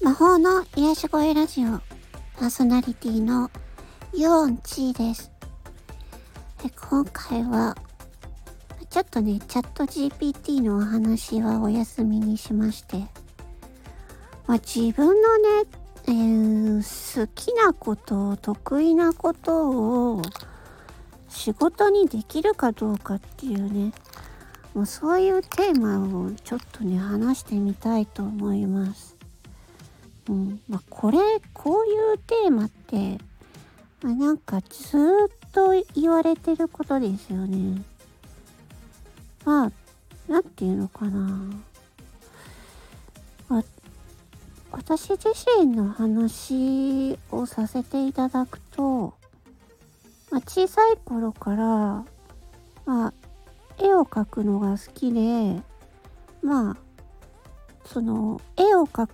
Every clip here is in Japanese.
魔法の癒し声ラジオパーソナリティのユンチーです。え今回はちょっとねチャット GPT のお話はお休みにしまして。まあ、自分のね、えー、好きなこと得意なことを仕事にできるかどうかっていうねもうそういうテーマをちょっとね話してみたいと思います。うんまあ、これこういうテーマって、まあ、なんかずっと言われてることですよね。まあ何て言うのかな。私自身の話をさせていただくと、まあ、小さい頃から、まあ、絵を描くのが好きでまあその絵を描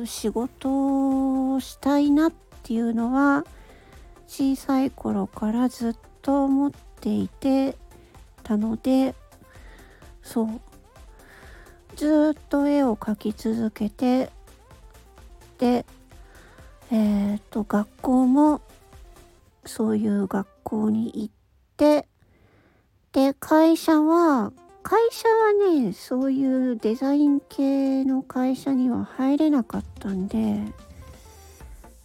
く仕事をしたいなっていうのは小さい頃からずっと思っていてたのでそうずっと絵を描き続けてでえっ、ー、と学校もそういう学校に行ってで、会社は、会社はね、そういうデザイン系の会社には入れなかったんで、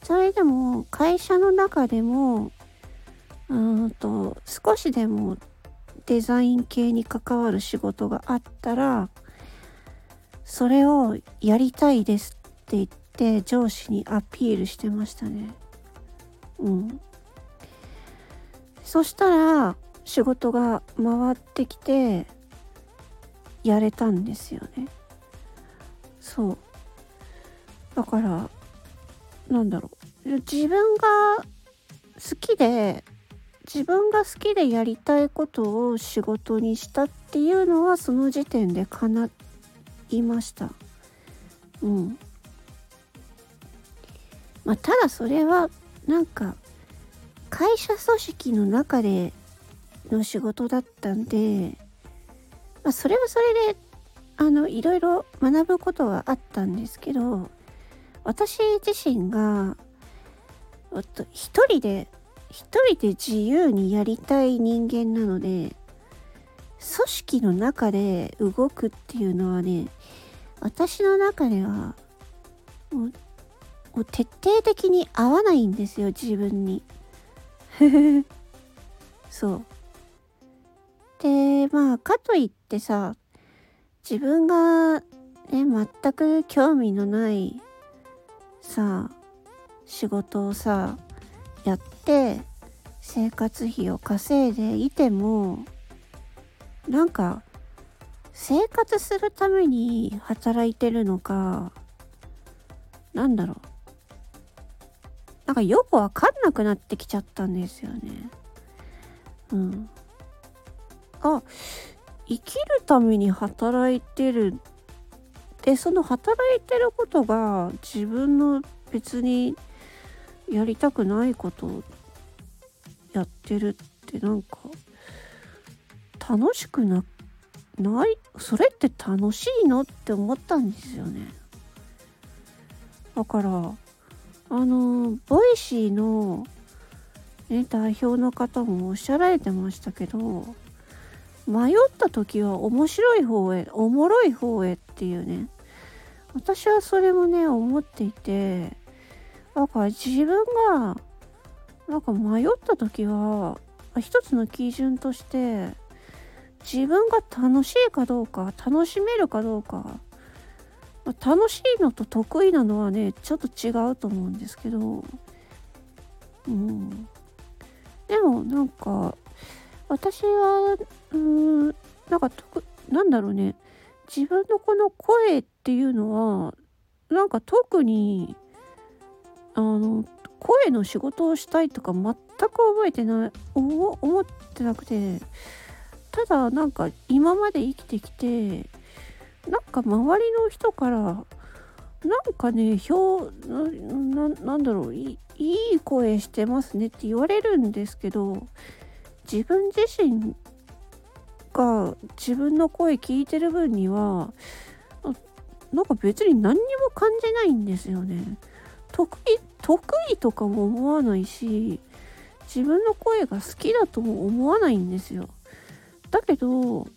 それでも会社の中でも、うんと、少しでもデザイン系に関わる仕事があったら、それをやりたいですって言って上司にアピールしてましたね。うん。そしたら、仕事が回ってきてやれたんですよね。そう。だからなんだろう。自分が好きで自分が好きでやりたいことを仕事にしたっていうのはその時点で叶いました。うん。まあただそれはなんか会社組織の中での仕事だったんで、まあ、それはそれであのいろいろ学ぶことはあったんですけど私自身が一人で一人で自由にやりたい人間なので組織の中で動くっていうのはね私の中ではもうもう徹底的に合わないんですよ自分に。そう。でまあかといってさ自分がね全く興味のないさ仕事をさやって生活費を稼いでいてもなんか生活するために働いてるのかなんだろう。なんかよくわかんなくなってきちゃったんですよね。うん。あ生きるために働いてる。でその働いてることが自分の別にやりたくないことをやってるってなんか楽しくなない？それって楽しいの？って思ったんですよね。だからあの Voicy の、ね、代表の方もおっしゃられてましたけど迷った時は面白い方へおもろい方へっていうね。私はそれもね思っていてだから自分がなんか迷った時は一つの基準として自分が楽しいかどうか楽しめるかどうか楽しいのと得意なのはねちょっと違うと思うんですけど。うん。でもなんか私はうーんなんかとなんだろうね。自分のこの声っていうのはなんか特にあの声の仕事をしたいとか全く覚えてない思ってなくてただなんか今まで生きてきてなんか周りの人からなんかね表なんだろういい声してますねって言われるんですけど自分自身が自分の声聞いてる分にはなんか別に何にも感じないんですよね。得意、得意とかも思わないし、自分の声が好きだとも思わないんですよ。だけど、周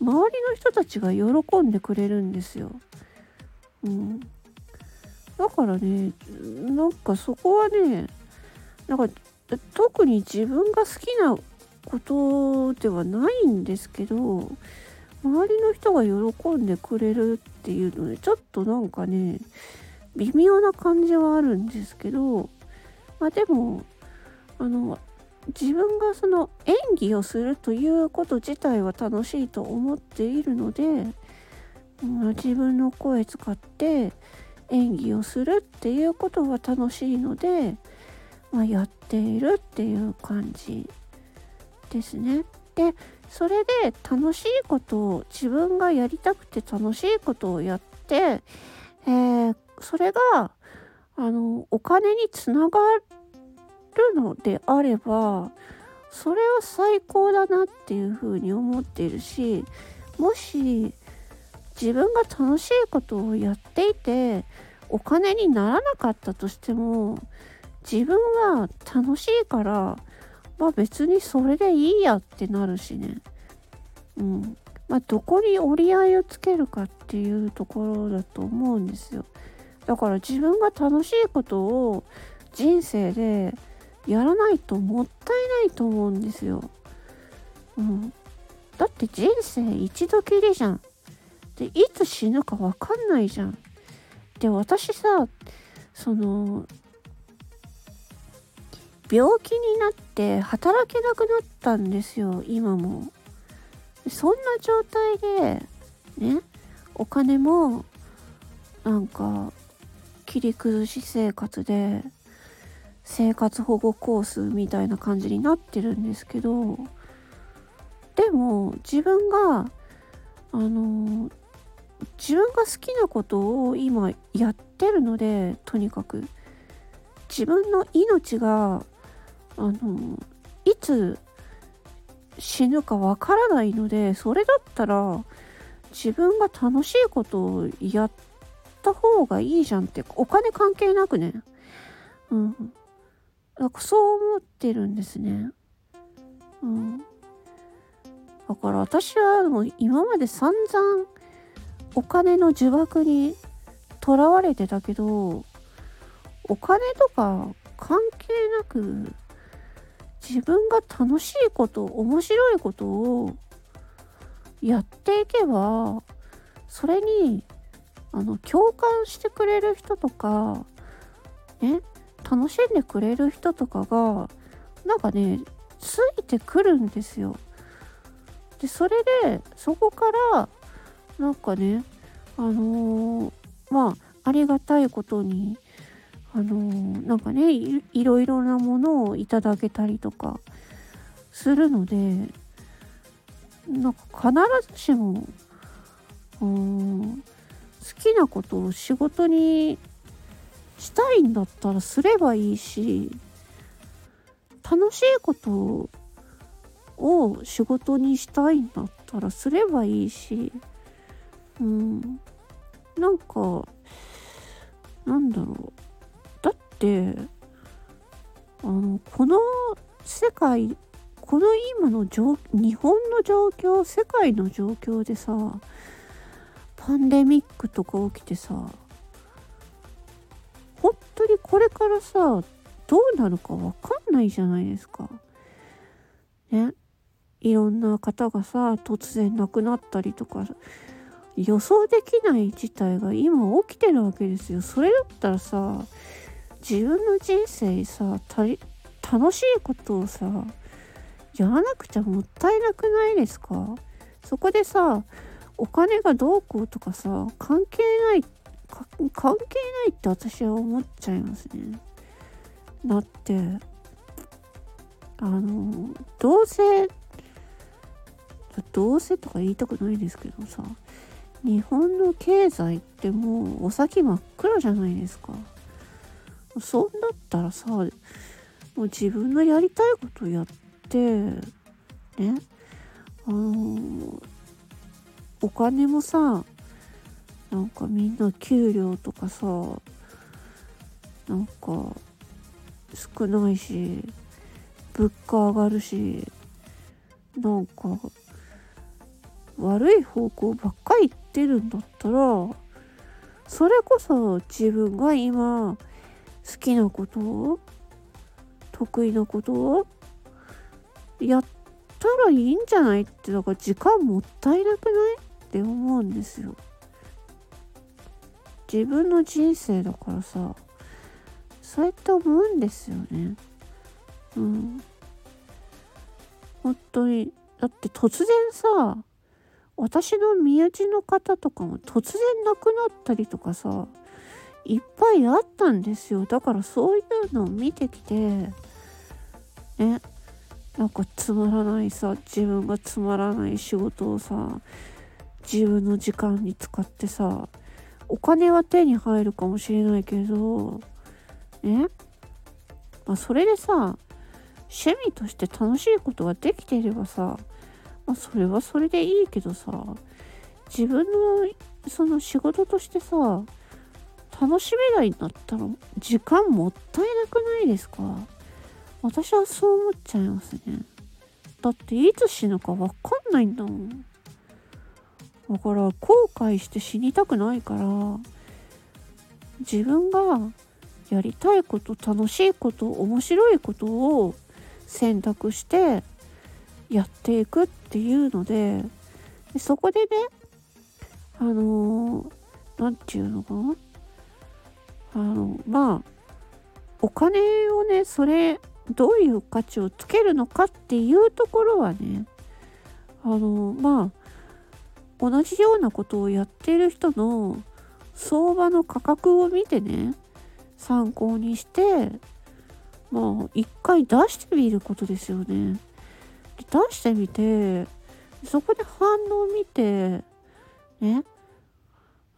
りの人たちが喜んでくれるんですよ。うん。だからね、なんかそこはね、なんか特に自分が好きなことではないんですけど、周りの人が喜んでくれるっていうのでちょっとなんかね微妙な感じはあるんですけどまあでもあの自分がその演技をするということ自体は楽しいと思っているので、まあ、自分の声使って演技をするっていうことは楽しいので、まあ、やっているっていう感じですね。でそれで楽しいことを自分がやりたくて楽しいことをやって、えー、それがあのお金につながるのであればそれは最高だなっていうふうに思っているしもし自分が楽しいことをやっていてお金にならなかったとしても自分は楽しいからまあ別にそれでいいやってなるしね。うん。まあどこに折り合いをつけるかっていうところだと思うんですよ。だから自分が楽しいことを人生でやらないともったいないと思うんですよ。うん。だって人生一度きりじゃん。で、いつ死ぬかわかんないじゃん。で、私さ、その、病気になって働けなくなったんですよ今も。そんな状態でねお金もなんか切り崩し生活で生活保護コースみたいな感じになってるんですけどでも自分があの自分が好きなことを今やってるのでとにかく。自分の命があのいつ死ぬかわからないのでそれだったら自分が楽しいことをやった方がいいじゃんってお金関係なくね。うん。なんかそう思ってるんですね。うん。だから私はもう今まで散々お金の呪縛にとらわれてたけどお金とか関係なく自分が楽しいこと面白いことをやっていけばそれにあの共感してくれる人とかね楽しんでくれる人とかがなんかねついてくるんですよ。でそれでそこからなんかねあのー、まあありがたいことにあの、なんかねいいろいろなものをいただけたりとかするのでなんか必ずしもうん好きなことを仕事にしたいんだったらすればいいし楽しいことを仕事にしたいんだったらすればいいしうん。なんかなんだろう。ってあのこの世界この今の状日本の状況世界の状況でさパンデミックとか起きてさ本当にこれからさどうなるかわかんないじゃないですか。ね。いろんな方がさ突然亡くなったりとか予想できない事態が今起きてるわけですよ。それだったらさ自分の人生さ楽しいことをさやらなくちゃもったいなくないですか？そこでさお金がどうこうとかさ関係ない関係ないって私は思っちゃいますね。だってあのどうせどうせとか言いたくないですけどさ日本の経済ってもうお先真っ暗じゃないですか。そんだったらさもう自分のやりたいことやってねあのお金もさなんかみんな給料とかさなんか少ないし物価上がるしなんか悪い方向ばっかり行ってるんだったらそれこそ自分が今好きなこと？得意なこと？やったらいいんじゃない？ってだから時間もったいなくない？って思うんですよ。自分の人生だからさそうやって思うんですよね。うん。本当にだって突然さ私の身内の方とかも突然亡くなったりとかさいっぱいあったんですよ。だからそういうのを見てきてねなんかつまらないさ自分がつまらない仕事をさ自分の時間に使ってさお金は手に入るかもしれないけどねまあそれでさ趣味として楽しいことができていればさ、まあ、それはそれでいいけどさ自分のその仕事としてさ楽しめないんだったら時間もったいなくないですか？私はそう思っちゃいますね。だっていつ死ぬかわかんないんだもん。だから後悔して死にたくないから自分がやりたいこと楽しいこと面白いことを選択してやっていくっていうのででそこでねあの何、て言うのかな？あのまあお金をねそれどういう価値をつけるのかっていうところはねあのまあ同じようなことをやっている人の相場の価格を見てね参考にしてまあ一回出してみることですよね。出してみてそこで反応を見てね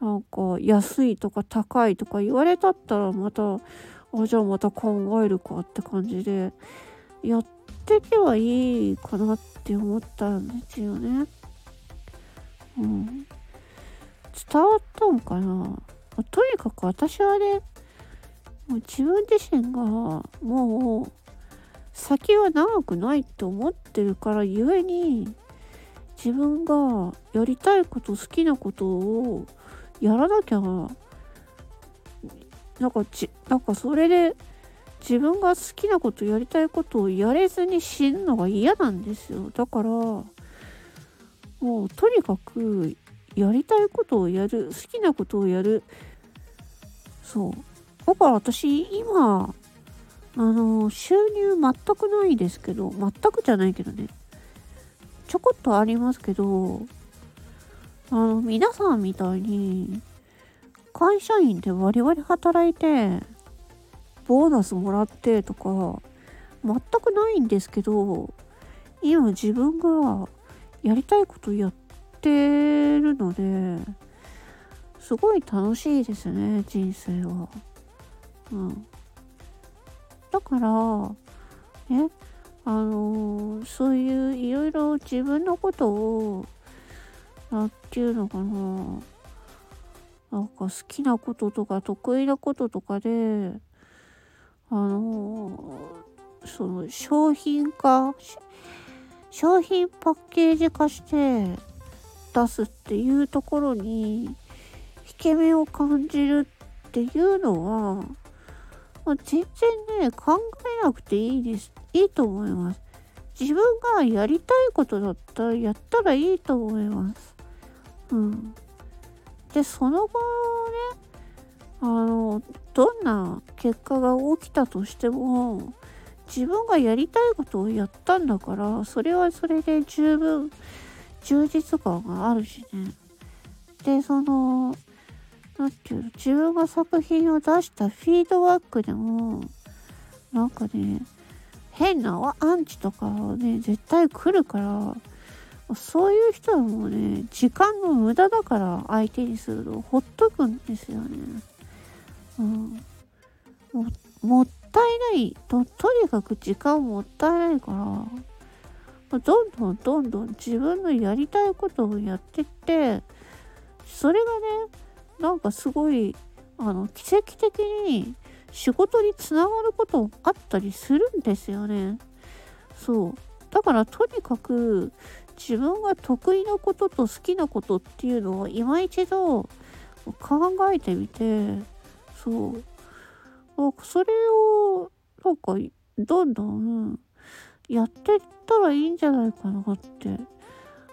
なんか安いとか高いとか言われたったらまたあじゃあまた考えるかって感じでやってけばいいかなって思ったんですよね。うん。伝わったんかなとにかく私はねもう自分自身がもう先は長くないって思ってるからゆえに自分がやりたいこと好きなことをやらなきゃ。なんかちなんかそれで自分が好きなことやりたいことをやれずに死ぬのが嫌なんですよ。だからもうとにかくやりたいことをやる好きなことをやる。そう。だから私今あの収入全くないですけど全くじゃないけどね。ちょこっとありますけどあの皆さんみたいに会社員でバリバリ働いてボーナスもらってとか全くないんですけど今自分がやりたいことやってるのですごい楽しいですね人生は。うん、だからねあのー、そういういろいろ自分のことをなんていうのかななんか好きなこととか得意なこととかであの、その商品化商品パッケージ化して出すっていうところに引け目を感じるっていうのはまあ、全然ね、考えなくていいです。いいと思います。自分がやりたいことだったらやったらいいと思います。うん。で、その後ね、あの、どんな結果が起きたとしても、自分がやりたいことをやったんだから、それはそれで十分充実感があるしね。で、その、なんていうの自分が作品を出したフィードバックでもなんかね変なアンチとかね絶対来るからそういう人はもうね時間の無駄だから相手にするとほっとくんですよね。うん、もったいないととにかく時間もったいないからどんどんどんどん自分のやりたいことをやってってそれがねなんかすごいあの奇跡的に仕事につながることもあったりするんですよね。そうだからとにかく自分が得意なことと好きなことっていうのを今一度考えてみてそうそれをなんかどんどんやってったらいいんじゃないかなって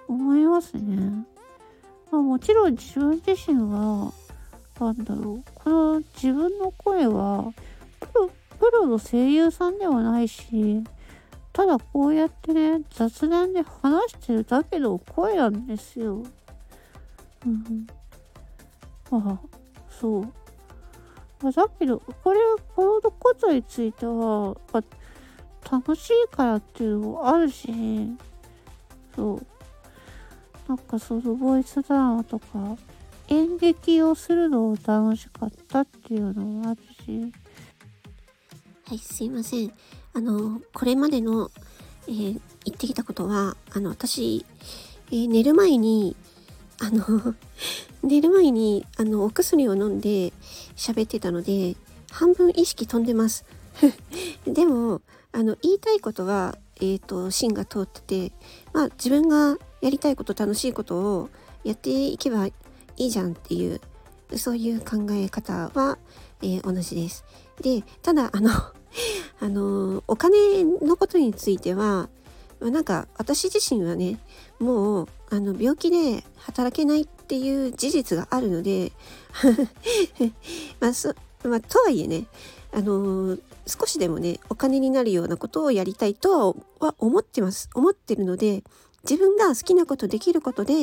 思いますね。まあ、もちろん自分自身はなんだろうこの自分の声はプロの声優さんではないしただこうやってね雑談で話してるだけの声なんですよ。うん。あそう。まあ、だけどこれはこのことについては、まあ、楽しいからっていうのもあるしそうなんかそのボイスドラマとか演劇をするのを楽しかったっていうのもあるし。はい、すいません。あの、これまでの、えー、言ってきたことは、あの、私、えー、寝る前に、あの 寝る前に、あの、お薬を飲んで喋ってたので、半分意識飛んでます。でも、あの、言いたいことは、えっ、ー、と、芯が通ってて、まあ、自分がやりたいこと、楽しいことをやっていけばいいじゃんっていうそういう考え方は、えー、同じです。でただあの あのお金のことについてはなんか私自身はねもうあの病気で働けないっていう事実があるので まあそまあ、とはいえねあの少しでもねお金になるようなことをやりたいとは思ってます。思ってるので自分が好きなことできることで、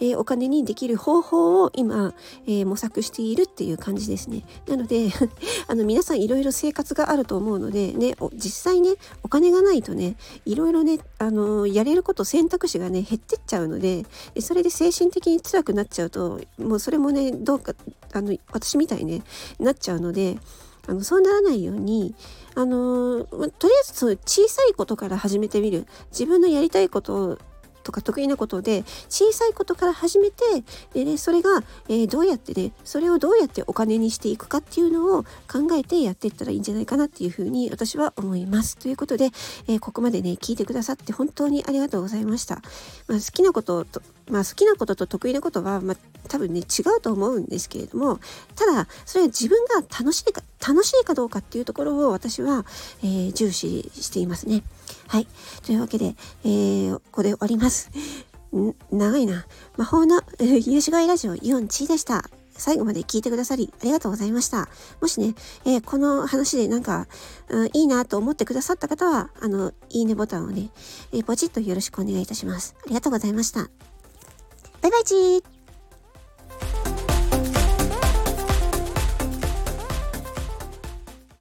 えー、お金にできる方法を今、えー、模索しているっていう感じですね。なので あの皆さんいろいろ生活があると思うので、ね、実際ねお金がないとねいろいろね、あのー、やれること選択肢がね減ってっちゃうのでそれで精神的に辛くなっちゃうともうそれもねどうかあの私みたいに、ね、なっちゃうので。あのそうならないようにあのとりあえずその小さいことから始めてみる自分のやりたいことをとか得意なことで小さいことから始めてで、ね、それが、えー、どうやってねそれをどうやってお金にしていくかっていうのを考えてやっていったらいいんじゃないかなっていうふうに私は思います。ということで、えー、ここまでね聞いてくださって本当にありがとうございました。まあ、好きなこととまあ、好きなことと得意なことは、まあ、多分ね違うと思うんですけれどもただそれは自分が楽しいか楽しいかどうかっていうところを私は、えー、重視していますね。はい。というわけで、えー、ここで終わります。長いな。魔法の、えー、癒しがいラジオイオンチーでした。最後まで聞いてくださりありがとうございました。もしね、えー、この話でなんか、うん、いいなと思ってくださった方は、あの、いいねボタンをね、えー、ポチッとよろしくお願いいたします。ありがとうございました。バイバイチー。